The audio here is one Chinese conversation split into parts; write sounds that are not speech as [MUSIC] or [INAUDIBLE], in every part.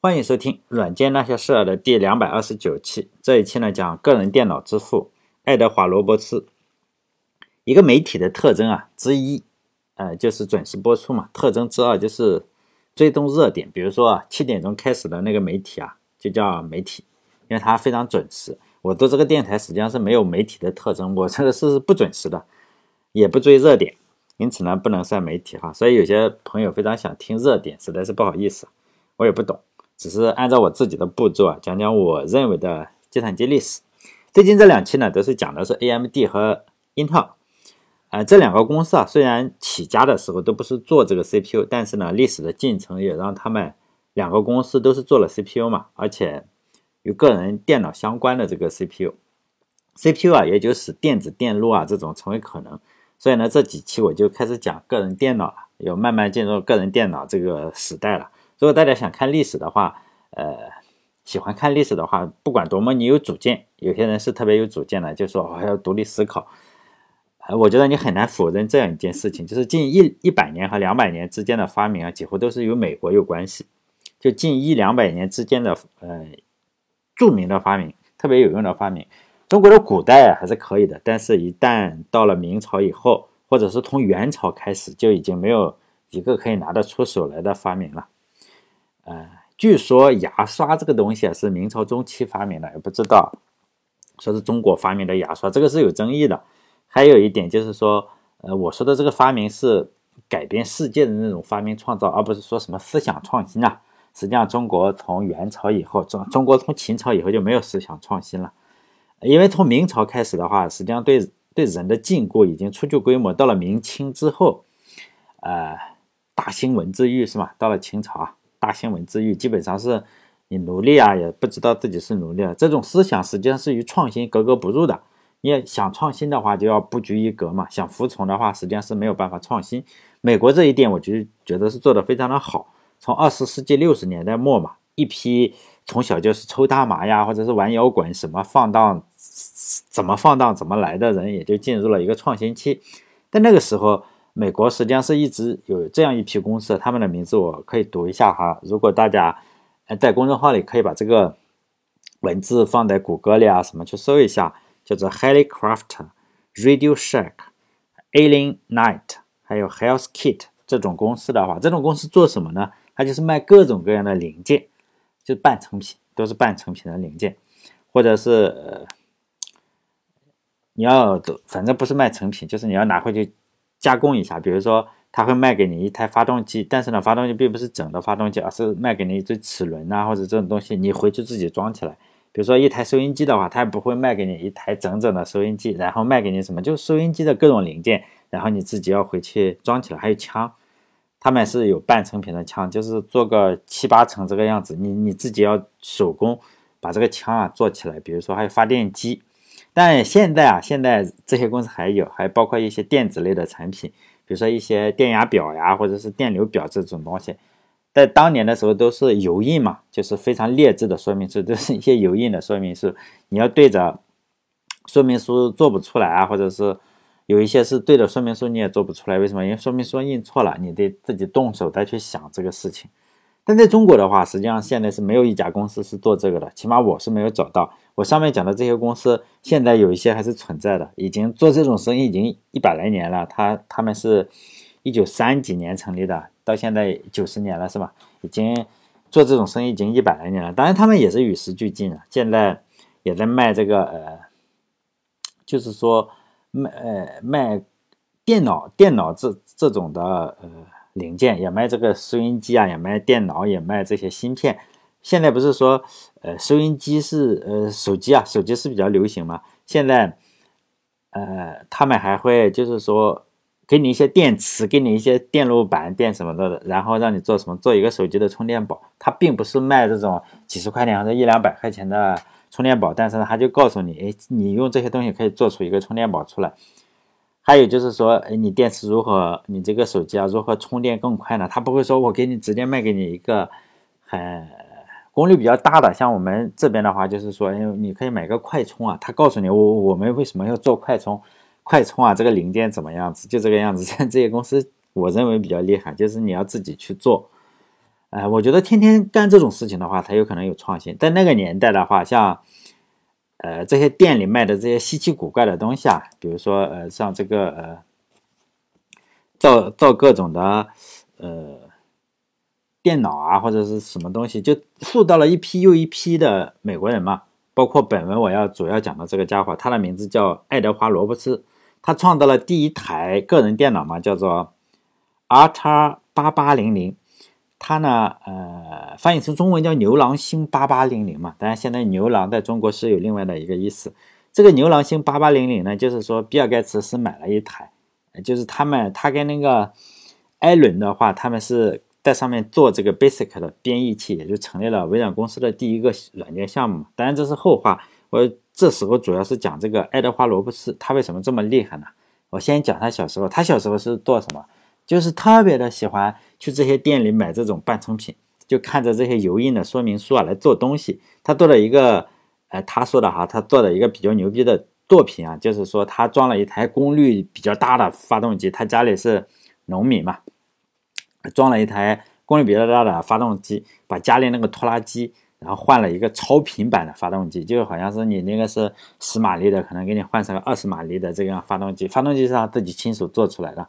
欢迎收听《软件那些事儿》的第两百二十九期。这一期呢，讲个人电脑之父爱德华·罗伯茨。一个媒体的特征啊之一，呃，就是准时播出嘛。特征之二就是追踪热点。比如说啊，七点钟开始的那个媒体啊，就叫媒体，因为它非常准时。我做这个电台实际上是没有媒体的特征，我这个是不准时的，也不追热点，因此呢，不能算媒体哈。所以有些朋友非常想听热点，实在是不好意思，我也不懂。只是按照我自己的步骤啊，讲讲我认为的计算机历史。最近这两期呢，都是讲的是 AMD 和英特尔，呃，这两个公司啊，虽然起家的时候都不是做这个 CPU，但是呢，历史的进程也让他们两个公司都是做了 CPU 嘛，而且与个人电脑相关的这个 CPU，CPU 啊，也就使电子电路啊这种成为可能。所以呢，这几期我就开始讲个人电脑了，要慢慢进入个人电脑这个时代了。如果大家想看历史的话，呃，喜欢看历史的话，不管多么你有主见，有些人是特别有主见的，就说我要独立思考。呃，我觉得你很难否认这样一件事情，就是近一一百年和两百年之间的发明啊，几乎都是与美国有关系。就近一两百年之间的呃著名的发明，特别有用的发明，中国的古代还是可以的，但是一旦到了明朝以后，或者是从元朝开始，就已经没有一个可以拿得出手来的发明了。呃，据说牙刷这个东西啊是明朝中期发明的，也不知道说是中国发明的牙刷，这个是有争议的。还有一点就是说，呃，我说的这个发明是改变世界的那种发明创造，而不是说什么思想创新啊。实际上，中国从元朝以后，中中国从秦朝以后就没有思想创新了，因为从明朝开始的话，实际上对对人的禁锢已经初具规模。到了明清之后，呃，大兴文字狱是吧？到了清朝啊。大新闻之欲，基本上是你奴隶啊，也不知道自己是奴隶啊。这种思想实际上是与创新格格不入的。你想创新的话，就要不拘一格嘛；想服从的话，实际上是没有办法创新。美国这一点，我就觉得是做的非常的好。从二十世纪六十年代末嘛，一批从小就是抽大麻呀，或者是玩摇滚，什么放荡，怎么放荡怎么来的人，也就进入了一个创新期。但那个时候，美国实际上是一直有这样一批公司，他们的名字我可以读一下哈。如果大家在公众号里可以把这个文字放在谷歌里啊，什么去搜一下，叫做 Helicraft、Radio Shack、Alien Night，还有 Health Kit 这种公司的话，这种公司做什么呢？它就是卖各种各样的零件，就半成品，都是半成品的零件，或者是，你要反正不是卖成品，就是你要拿回去。加工一下，比如说他会卖给你一台发动机，但是呢，发动机并不是整的发动机，而是卖给你一堆齿轮啊，或者这种东西，你回去自己装起来。比如说一台收音机的话，他也不会卖给你一台整整的收音机，然后卖给你什么，就收音机的各种零件，然后你自己要回去装起来。还有枪，他们是有半成品的枪，就是做个七八成这个样子，你你自己要手工把这个枪啊做起来。比如说还有发电机。但现在啊，现在这些公司还有，还包括一些电子类的产品，比如说一些电压表呀，或者是电流表这种东西，在当年的时候都是油印嘛，就是非常劣质的说明书，都是一些油印的说明书，你要对着说明书做不出来啊，或者是有一些是对着说明书你也做不出来，为什么？因为说明书印错了，你得自己动手再去想这个事情。但在中国的话，实际上现在是没有一家公司是做这个的，起码我是没有找到。我上面讲的这些公司，现在有一些还是存在的，已经做这种生意已经一百来年了。他他们是一九三几年成立的，到现在九十年了，是吧？已经做这种生意已经一百来年了。当然，他们也是与时俱进啊，现在也在卖这个呃，就是说卖呃卖电脑电脑这这种的呃。零件也卖这个收音机啊，也卖电脑，也卖这些芯片。现在不是说，呃，收音机是呃手机啊，手机是比较流行嘛。现在，呃，他们还会就是说，给你一些电池，给你一些电路板、电什么的，然后让你做什么，做一个手机的充电宝。它并不是卖这种几十块钱或者一两百块钱的充电宝，但是呢，他就告诉你，哎，你用这些东西可以做出一个充电宝出来。还有就是说，哎，你电池如何？你这个手机啊，如何充电更快呢？他不会说我给你直接卖给你一个很功率比较大的，像我们这边的话，就是说，哎，你可以买个快充啊。他告诉你，我我们为什么要做快充？快充啊，这个零件怎么样子？就这个样子。像 [LAUGHS] 这些公司，我认为比较厉害，就是你要自己去做。哎，我觉得天天干这种事情的话，才有可能有创新。在那个年代的话，像呃这些店里卖的这些稀奇古怪的东西啊，比如说呃像这个呃造造各种的呃电脑啊或者是什么东西，就塑造了一批又一批的美国人嘛。包括本文我要主要讲的这个家伙，他的名字叫爱德华·罗伯茨，他创造了第一台个人电脑嘛，叫做 R 叉八八零零。他呢，呃，翻译成中文叫牛郎星八八零零嘛。当然，现在牛郎在中国是有另外的一个意思。这个牛郎星八八零零呢，就是说比尔盖茨是买了一台，就是他们他跟那个艾伦的话，他们是。在上面做这个 Basic 的编译器，也就成立了微软公司的第一个软件项目。当然这是后话，我这时候主要是讲这个爱德华罗伯斯，他为什么这么厉害呢？我先讲他小时候，他小时候是做什么？就是特别的喜欢去这些店里买这种半成品，就看着这些油印的说明书啊来做东西。他做了一个，呃，他说的哈，他做的一个比较牛逼的作品啊，就是说他装了一台功率比较大的发动机，他家里是农民嘛。装了一台功率比较大的发动机，把家里那个拖拉机，然后换了一个超频版的发动机，就好像是你那个是十马力的，可能给你换成个二十马力的这样发动机。发动机是他自己亲手做出来的。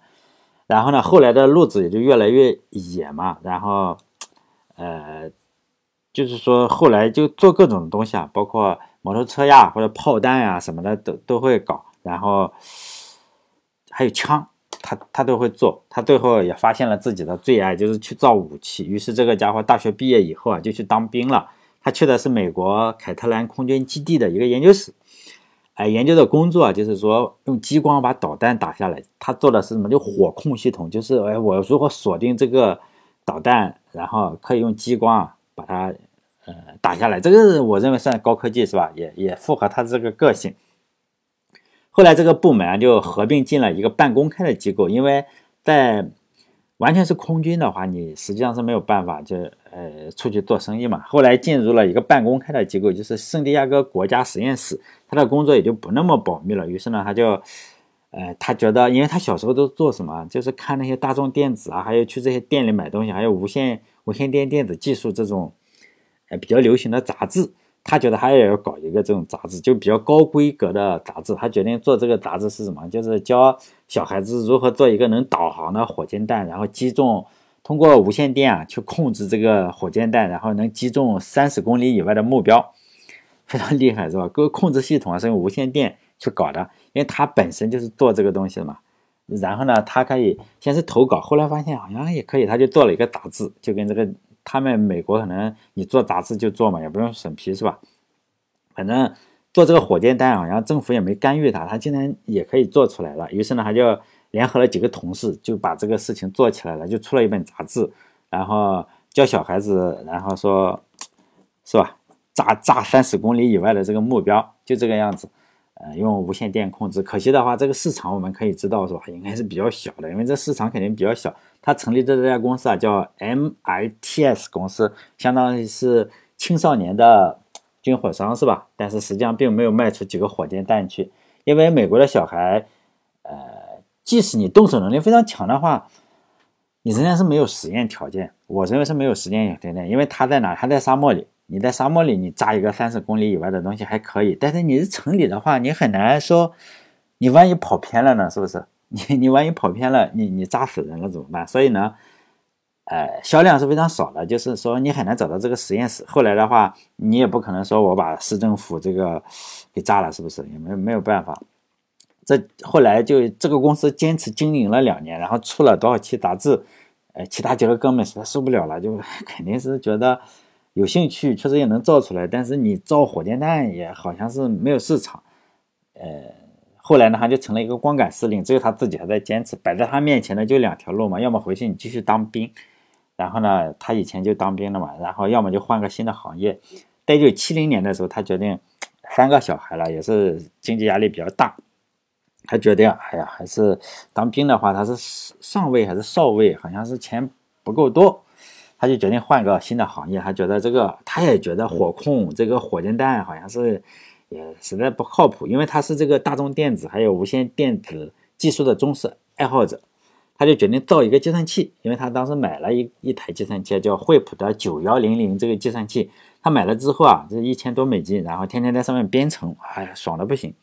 然后呢，后来的路子也就越来越野嘛。然后，呃，就是说后来就做各种东西啊，包括摩托车呀或者炮弹呀什么的都都会搞。然后还有枪。他他都会做，他最后也发现了自己的最爱，就是去造武器。于是这个家伙大学毕业以后啊，就去当兵了。他去的是美国凯特兰空军基地的一个研究室，哎，研究的工作，就是说用激光把导弹打下来。他做的是什么？就火控系统，就是哎，我如何锁定这个导弹，然后可以用激光把它呃打下来。这个我认为算高科技是吧？也也符合他这个个性。后来这个部门啊就合并进了一个半公开的机构，因为在完全是空军的话，你实际上是没有办法就呃出去做生意嘛。后来进入了一个半公开的机构，就是圣地亚哥国家实验室，他的工作也就不那么保密了。于是呢，他就呃他觉得，因为他小时候都做什么，就是看那些大众电子啊，还有去这些店里买东西，还有无线无线电电子技术这种呃比较流行的杂志。他觉得他也要搞一个这种杂志，就比较高规格的杂志。他决定做这个杂志是什么？就是教小孩子如何做一个能导航的火箭弹，然后击中，通过无线电啊去控制这个火箭弹，然后能击中三十公里以外的目标，非常厉害，是吧？各个控制系统啊是用无线电去搞的，因为他本身就是做这个东西的嘛。然后呢，他可以先是投稿，后来发现好像也可以，他就做了一个杂志，就跟这个。他们美国可能你做杂志就做嘛，也不用审批是吧？反正做这个火箭弹啊，然后政府也没干预他，他竟然也可以做出来了。于是呢，他就联合了几个同事，就把这个事情做起来了，就出了一本杂志，然后教小孩子，然后说，是吧？炸炸三十公里以外的这个目标，就这个样子。呃，用无线电控制，可惜的话，这个市场我们可以知道是吧？应该是比较小的，因为这市场肯定比较小。他成立的这家公司啊，叫 MITS 公司，相当于是青少年的军火商是吧？但是实际上并没有卖出几个火箭弹去，因为美国的小孩，呃，即使你动手能力非常强的话，你仍然是没有实验条件。我认为是没有实验条件，因为他在哪？他在沙漠里。你在沙漠里，你扎一个三十公里以外的东西还可以，但是你是城里的话，你很难说，你万一跑偏了呢？是不是？[LAUGHS] 你你万一跑偏了，你你扎死人了怎么办？所以呢，呃，销量是非常少的，就是说你很难找到这个实验室。后来的话，你也不可能说我把市政府这个给炸了，是不是？也没没有办法。这后来就这个公司坚持经营了两年，然后出了多少期杂志，呃，其他几个哥们实在受不了了，就 [LAUGHS] 肯定是觉得。有兴趣确实也能造出来，但是你造火箭弹也好像是没有市场。呃，后来呢，他就成了一个光杆司令，只有他自己还在坚持。摆在他面前的就两条路嘛，要么回去你继续当兵，然后呢，他以前就当兵了嘛，然后要么就换个新的行业。在一九七零年的时候，他决定三个小孩了，也是经济压力比较大，他决定，哎呀，还是当兵的话，他是上尉还是少尉，好像是钱不够多。他就决定换个新的行业，他觉得这个，他也觉得火控这个火箭弹好像是也实在不靠谱，因为他是这个大众电子还有无线电子技术的忠实爱好者，他就决定造一个计算器，因为他当时买了一一台计算器，叫惠普的九幺零零这个计算器。他买了之后啊，这一千多美金，然后天天在上面编程，哎呀，爽的不行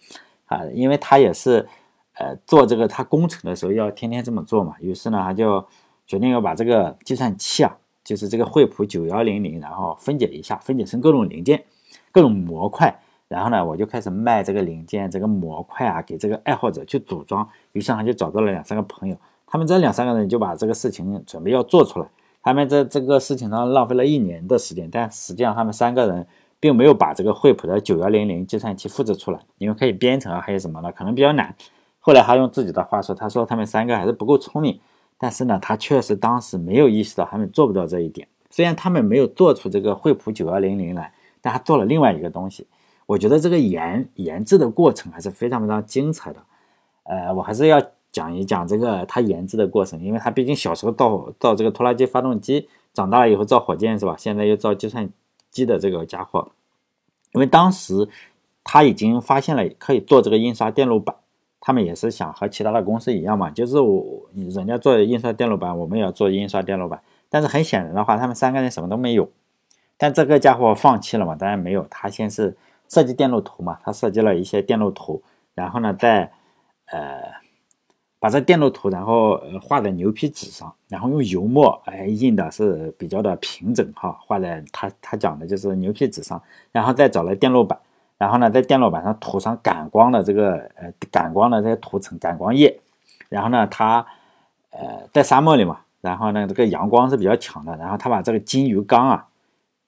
啊！因为他也是，呃，做这个他工程的时候要天天这么做嘛。于是呢，他就决定要把这个计算器啊，就是这个惠普九幺零零，然后分解一下，分解成各种零件、各种模块。然后呢，我就开始卖这个零件、这个模块啊，给这个爱好者去组装。于是他就找到了两三个朋友，他们这两三个人就把这个事情准备要做出来。他们在这个事情上浪费了一年的时间，但实际上他们三个人并没有把这个惠普的九幺零零计算器复制出来，因为可以编程啊，还有什么呢？可能比较难。后来他用自己的话说，他说他们三个还是不够聪明，但是呢，他确实当时没有意识到他们做不到这一点。虽然他们没有做出这个惠普九幺零零来，但他做了另外一个东西。我觉得这个研研制的过程还是非常非常精彩的。呃，我还是要。讲一讲这个他研制的过程，因为他毕竟小时候造造这个拖拉机发动机，长大了以后造火箭是吧？现在又造计算机的这个家伙，因为当时他已经发现了可以做这个印刷电路板，他们也是想和其他的公司一样嘛，就是我人家做印刷电路板，我们也要做印刷电路板。但是很显然的话，他们三个人什么都没有，但这个家伙放弃了嘛？当然没有，他先是设计电路图嘛，他设计了一些电路图，然后呢，在呃。把这电路图，然后画在牛皮纸上，然后用油墨哎印的是比较的平整哈，画在他他讲的就是牛皮纸上，然后再找了电路板，然后呢在电路板上涂上感光的这个呃感光的这些涂层感光液，然后呢它呃在沙漠里嘛，然后呢这个阳光是比较强的，然后他把这个金鱼缸啊，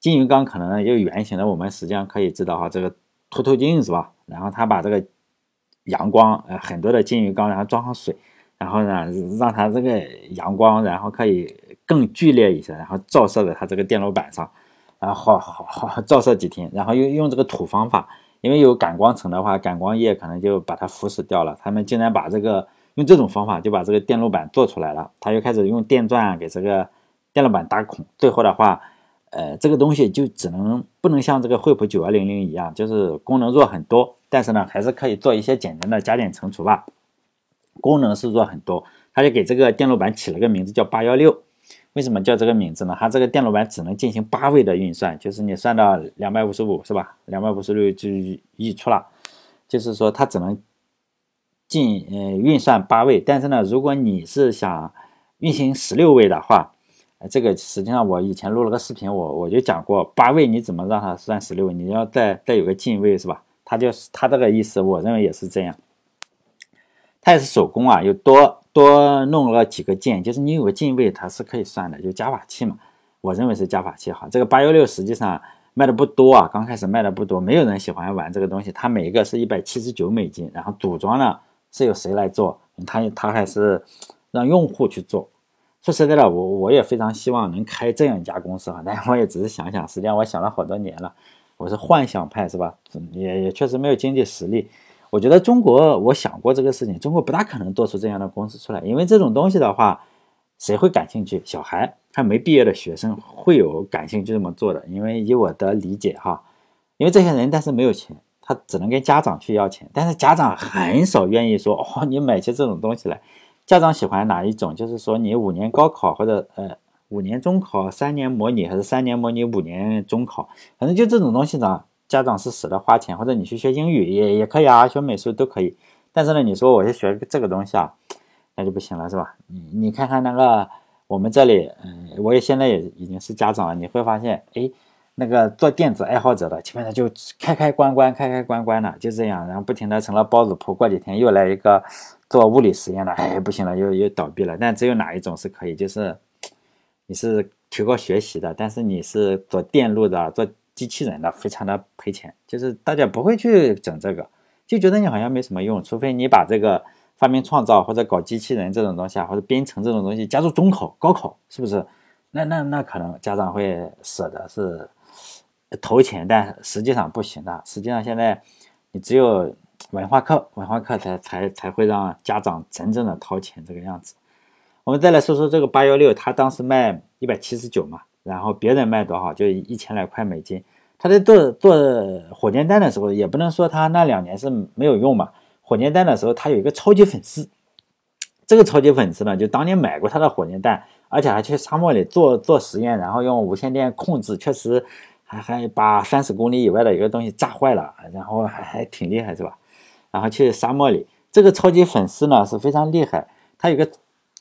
金鱼缸可能有圆形的，我们实际上可以知道哈，这个凸透镜是吧？然后他把这个。阳光，呃，很多的金鱼缸，然后装上水，然后呢，让它这个阳光，然后可以更剧烈一些，然后照射在它这个电路板上，然后好好好照射几天，然后又用这个土方法，因为有感光层的话，感光液可能就把它腐蚀掉了。他们竟然把这个用这种方法就把这个电路板做出来了。他又开始用电钻给这个电路板打孔，最后的话，呃，这个东西就只能不能像这个惠普九幺零零一样，就是功能弱很多。但是呢，还是可以做一些简单的加减乘除吧。功能是弱很多，他就给这个电路板起了个名字叫八幺六。为什么叫这个名字呢？它这个电路板只能进行八位的运算，就是你算到两百五十五是吧？两百五十六就溢出了，就是说它只能进呃运算八位。但是呢，如果你是想运行十六位的话，这个实际上我以前录了个视频，我我就讲过八位你怎么让它算十六？你要再再有个进位是吧？它就是它这个意思，我认为也是这样。它也是手工啊，又多多弄了几个键，就是你有个进位，它是可以算的，就加法器嘛。我认为是加法器哈。这个八幺六实际上卖的不多啊，刚开始卖的不多，没有人喜欢玩这个东西。它每一个是一百七十九美金，然后组装呢是由谁来做？他他还是让用户去做。说实在的，我我也非常希望能开这样一家公司哈，但我也只是想想，实际上我想了好多年了。我是幻想派是吧？也也确实没有经济实力。我觉得中国，我想过这个事情，中国不大可能做出这样的公司出来，因为这种东西的话，谁会感兴趣？小孩还没毕业的学生会有感兴趣这么做的？因为以我的理解哈，因为这些人但是没有钱，他只能跟家长去要钱，但是家长很少愿意说哦，你买些这种东西来。家长喜欢哪一种？就是说你五年高考或者呃。五年中考，三年模拟，还是三年模拟，五年中考，反正就这种东西呢，家长是舍得花钱，或者你去学英语也也可以啊，学美术都可以。但是呢，你说我去学这个东西啊，那就不行了，是吧？你你看看那个我们这里，嗯，我也现在也已经是家长了，你会发现，哎，那个做电子爱好者的，基本上就开开关关，开开关关的，就这样，然后不停的成了包子铺。过几天又来一个做物理实验的，哎，不行了，又又倒闭了。但只有哪一种是可以，就是。你是提高学习的，但是你是做电路的、做机器人的，非常的赔钱。就是大家不会去整这个，就觉得你好像没什么用，除非你把这个发明创造或者搞机器人这种东西啊，或者编程这种东西加入中考、高考，是不是？那那那可能家长会舍得是投钱，但实际上不行的。实际上现在你只有文化课，文化课才才才会让家长真正的掏钱这个样子。我们再来说说这个八幺六，它当时卖一百七十九嘛，然后别人卖多少？就一千来块美金。他在做做火箭弹的时候，也不能说他那两年是没有用嘛。火箭弹的时候，他有一个超级粉丝，这个超级粉丝呢，就当年买过他的火箭弹，而且还去沙漠里做做实验，然后用无线电控制，确实还还把三十公里以外的一个东西炸坏了，然后还还挺厉害，是吧？然后去沙漠里，这个超级粉丝呢是非常厉害，他有个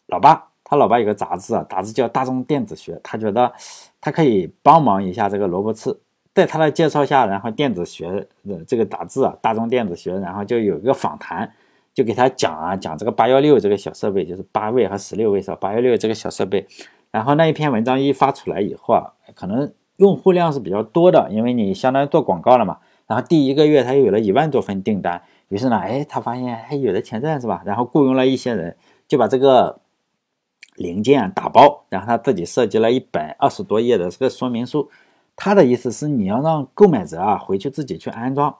老爸，他老爸有个杂志啊，杂志叫《大众电子学》，他觉得他可以帮忙一下这个罗伯茨。在他的介绍下，然后电子学的这个杂志啊，《大众电子学》，然后就有一个访谈，就给他讲啊，讲这个八幺六这个小设备，就是八位和十六位是吧？八幺六这个小设备，然后那一篇文章一发出来以后啊，可能用户量是比较多的，因为你相当于做广告了嘛。然后第一个月他又有了一万多份订单，于是呢，哎，他发现还有的钱赚是吧？然后雇佣了一些人，就把这个零件打包，然后他自己设计了一本二十多页的这个说明书。他的意思是你要让购买者啊回去自己去安装，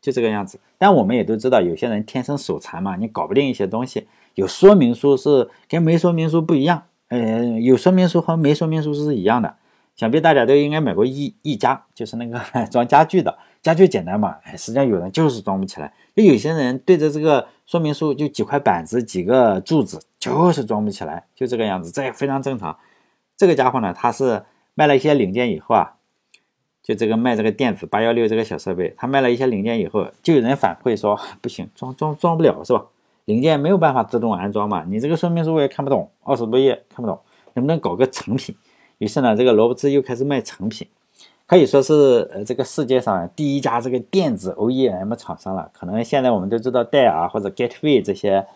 就这个样子。但我们也都知道，有些人天生手残嘛，你搞不定一些东西。有说明书是跟没说明书不一样，呃，有说明书和没说明书是一样的。想必大家都应该买过一一家，就是那个 [LAUGHS] 装家具的，家具简单嘛，哎，实际上有人就是装不起来。就有些人对着这个说明书，就几块板子、几个柱子，就是装不起来，就这个样子，这也非常正常。这个家伙呢，他是。卖了一些零件以后啊，就这个卖这个电子八幺六这个小设备，他卖了一些零件以后，就有人反馈说不行，装装装不了是吧？零件没有办法自动安装嘛，你这个说明书我也看不懂，二十多页看不懂，能不能搞个成品？于是呢，这个罗伯茨又开始卖成品，可以说是呃这个世界上第一家这个电子 OEM 厂商了。可能现在我们都知道戴尔或者 Gateway 这些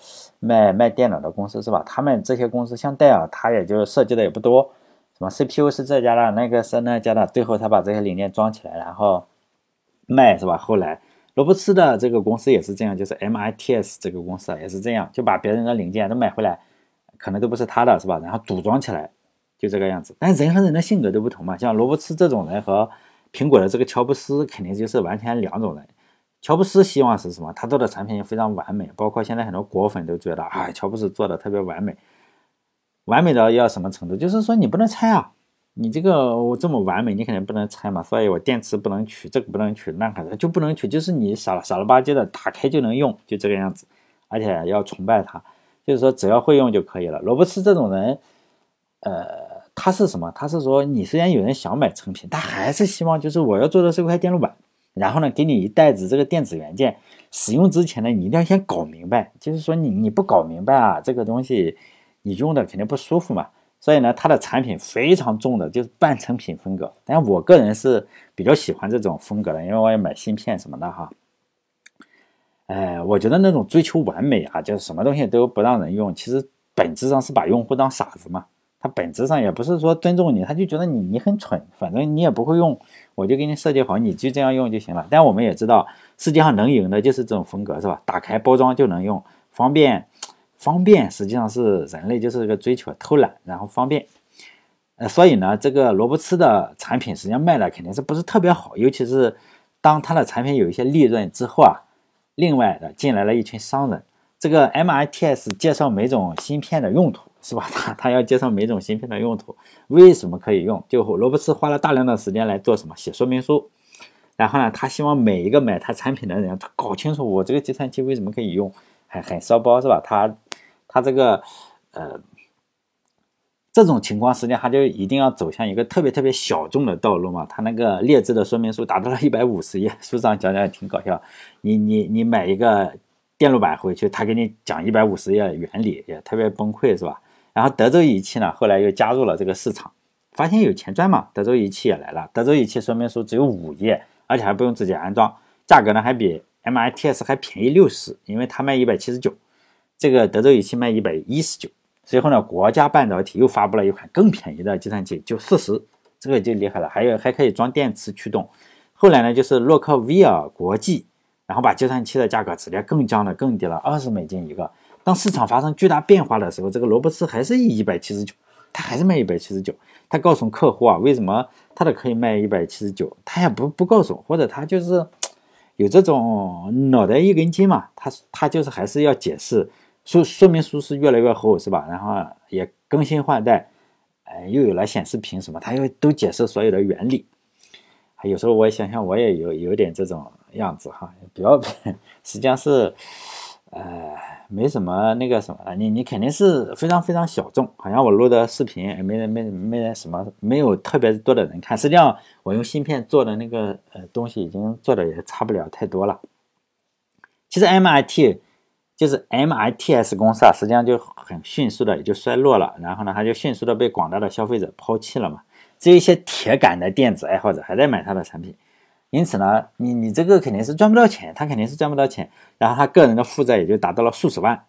卖卖电脑的公司是吧？他们这些公司像戴尔，他也就设计的也不多。什么 CPU 是这家的，那个是那家的，最后他把这些零件装起来，然后卖是吧？后来罗伯茨的这个公司也是这样，就是 MITS 这个公司啊也是这样，就把别人的零件都买回来，可能都不是他的，是吧？然后组装起来，就这个样子。但人和人的性格都不同嘛，像罗伯茨这种人和苹果的这个乔布斯肯定就是完全两种人。乔布斯希望是什么？他做的产品非常完美，包括现在很多果粉都觉得啊，乔布斯做的特别完美。完美的要什么程度？就是说你不能拆啊！你这个我这么完美，你肯定不能拆嘛。所以我电池不能取，这个不能取，那个就不能取。就是你傻傻了吧唧的打开就能用，就这个样子。而且要崇拜他，就是说只要会用就可以了。罗伯茨这种人，呃，他是什么？他是说你虽然有人想买成品，他还是希望就是我要做的是块电路板，然后呢给你一袋子这个电子元件，使用之前呢你一定要先搞明白。就是说你你不搞明白啊，这个东西。你用的肯定不舒服嘛，所以呢，它的产品非常重的，就是半成品风格。但我个人是比较喜欢这种风格的，因为我也买芯片什么的哈。哎，我觉得那种追求完美啊，就是什么东西都不让人用，其实本质上是把用户当傻子嘛。他本质上也不是说尊重你，他就觉得你你很蠢，反正你也不会用，我就给你设计好，你就这样用就行了。但我们也知道，世界上能赢的就是这种风格，是吧？打开包装就能用，方便。方便实际上是人类就是一个追求偷懒，然后方便，呃，所以呢，这个罗伯茨的产品实际上卖的肯定是不是特别好，尤其是当他的产品有一些利润之后啊，另外的进来了一群商人，这个 MITS 介绍每种芯片的用途是吧？他他要介绍每种芯片的用途，为什么可以用？就罗伯茨花了大量的时间来做什么？写说明书，然后呢，他希望每一个买他产品的人他搞清楚我这个计算器为什么可以用，很很烧包是吧？他。他这个，呃，这种情况实际上他就一定要走向一个特别特别小众的道路嘛。他那个劣质的说明书达到了一百五十页，书上讲讲也挺搞笑。你你你买一个电路板回去，他给你讲一百五十页原理，也特别崩溃，是吧？然后德州仪器呢，后来又加入了这个市场，发现有钱赚嘛，德州仪器也来了。德州仪器说明书只有五页，而且还不用自己安装，价格呢还比 MITS 还便宜六十，因为它卖一百七十九。这个德州仪器卖一百一十九，随后呢，国家半导体又发布了一款更便宜的计算器，就四十，这个就厉害了，还有还可以装电池驱动。后来呢，就是洛克威尔国际，然后把计算器的价格直接更降了，更低了，二十美金一个。当市场发生巨大变化的时候，这个罗伯茨还是一百七十九，他还是卖一百七十九。他告诉客户啊，为什么他的可以卖一百七十九，他也不不告诉，或者他就是有这种脑袋一根筋嘛，他他就是还是要解释。说说明书是越来越厚，是吧？然后也更新换代，哎，又有了显示屏什么，他又都解释所有的原理。有时候我想想，我也有有点这种样子哈，比较 [LAUGHS] 实际上是，呃，没什么那个什么，你你肯定是非常非常小众，好像我录的视频也没人没没人什么，没有特别多的人看。实际上我用芯片做的那个呃东西已经做的也差不了太多了。其实 MIT 就是 MITS 公司啊，实际上就很迅速的也就衰落了，然后呢，它就迅速的被广大的消费者抛弃了嘛。只有一些铁杆的电子爱好者还在买它的产品。因此呢，你你这个肯定是赚不到钱，他肯定是赚不到钱，然后他个人的负债也就达到了数十万，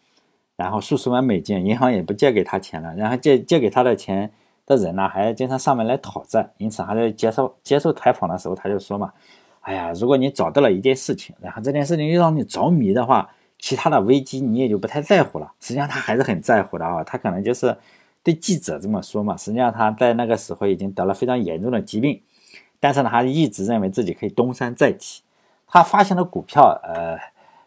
然后数十万美金，银行也不借给他钱了，然后借借给他的钱的人呢，还经常上门来讨债，因此他在接受接受采访的时候，他就说嘛，哎呀，如果你找到了一件事情，然后这件事情又让你着迷的话，其他的危机你也就不太在乎了。实际上他还是很在乎的啊，他可能就是对记者这么说嘛，实际上他在那个时候已经得了非常严重的疾病。但是呢，他一直认为自己可以东山再起。他发行的股票，呃，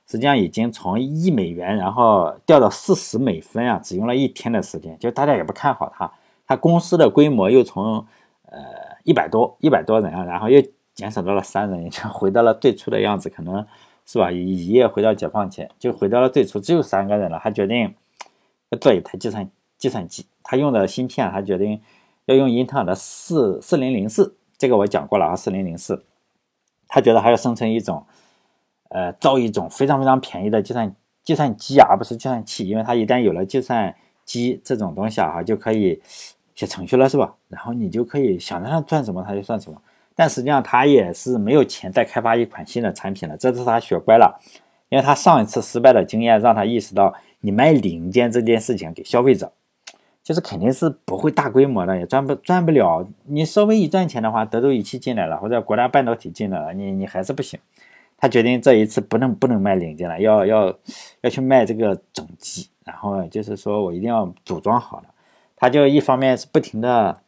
实际上已经从一美元，然后掉到四十美分啊，只用了一天的时间。就大家也不看好他，他公司的规模又从呃一百多一百多人啊，然后又减少到了三人，就回到了最初的样子，可能是吧？一夜回到解放前，就回到了最初，只有三个人了。他决定要做一台计算计算机，他用的芯片，他决定要用英特尔的四四零零四。这个我讲过了啊，四零零四，他觉得还要生成一种，呃，造一种非常非常便宜的计算计算机啊，而不是计算器，因为他一旦有了计算机这种东西啊，就可以写程序了，是吧？然后你就可以想让他赚什么他就算什么。但实际上他也是没有钱再开发一款新的产品了，这次他学乖了，因为他上一次失败的经验让他意识到，你卖零件这件事情给消费者。就是肯定是不会大规模的，也赚不赚不了。你稍微一赚钱的话，德州仪器进来了，或者国家半导体进来了，你你还是不行。他决定这一次不能不能卖零件了，要要要去卖这个整机。然后就是说我一定要组装好了。他就一方面是不停的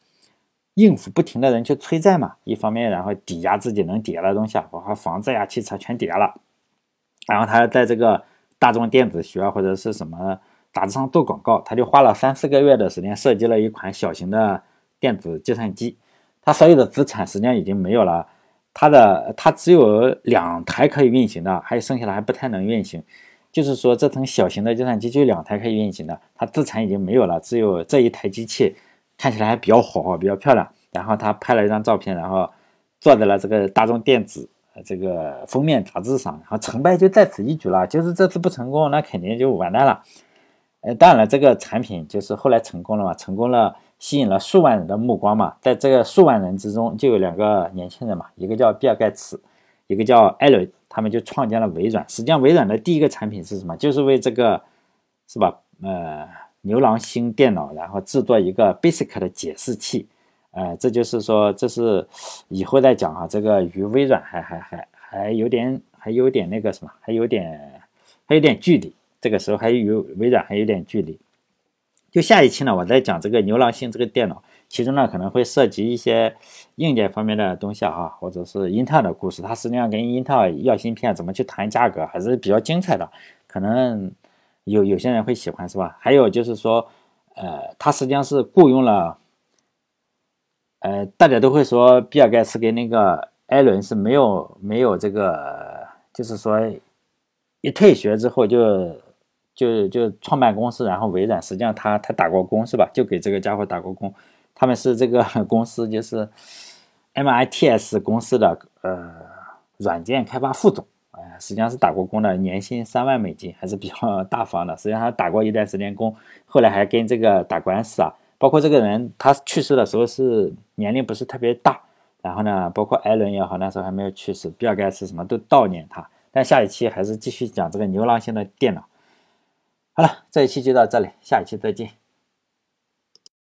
应付不停的人去催债嘛，一方面然后抵押自己能抵押的东西，包括房子呀、汽车全抵押了。然后他在这个大众电子学或者是什么。杂志上做广告，他就花了三四个月的时间设计了一款小型的电子计算机。他所有的资产实际上已经没有了，他的他只有两台可以运行的，还有剩下的还不太能运行。就是说，这层小型的计算机就两台可以运行的，他资产已经没有了，只有这一台机器看起来还比较好，比较漂亮。然后他拍了一张照片，然后坐在了这个大众电子这个封面杂志上，然后成败就在此一举了。就是这次不成功，那肯定就完蛋了。呃，当然了，这个产品就是后来成功了嘛，成功了，吸引了数万人的目光嘛。在这个数万人之中，就有两个年轻人嘛，一个叫比尔盖茨，一个叫艾伦，他们就创建了微软。实际上，微软的第一个产品是什么？就是为这个，是吧？呃，牛郎星电脑，然后制作一个 Basic 的解释器。呃，这就是说，这是以后再讲啊。这个与微软还还还还有点，还有点那个什么，还有点，还有点距离。这个时候还有微软还有点距离，就下一期呢，我再讲这个牛郎星这个电脑，其中呢可能会涉及一些硬件方面的东西啊，或者是英特尔的故事，它实际上跟英特尔要芯片怎么去谈价格还是比较精彩的，可能有有些人会喜欢是吧？还有就是说，呃，它实际上是雇佣了，呃，大家都会说比尔盖茨跟那个艾伦是没有没有这个，就是说一退学之后就。就就创办公司，然后微软实际上他他打过工是吧？就给这个家伙打过工，他们是这个 [LAUGHS] 公司就是 MITS 公司的呃软件开发副总，哎，实际上是打过工的，年薪三万美金还是比较 [LAUGHS] 大方的。实际上他打过一段时间工，后来还跟这个打官司啊。包括这个人他去世的时候是年龄不是特别大，然后呢，包括艾伦也好，那时候还没有去世，比尔盖茨什么都悼念他。但下一期还是继续讲这个牛郎星的电脑。好了，这一期就到这里，下一期再见。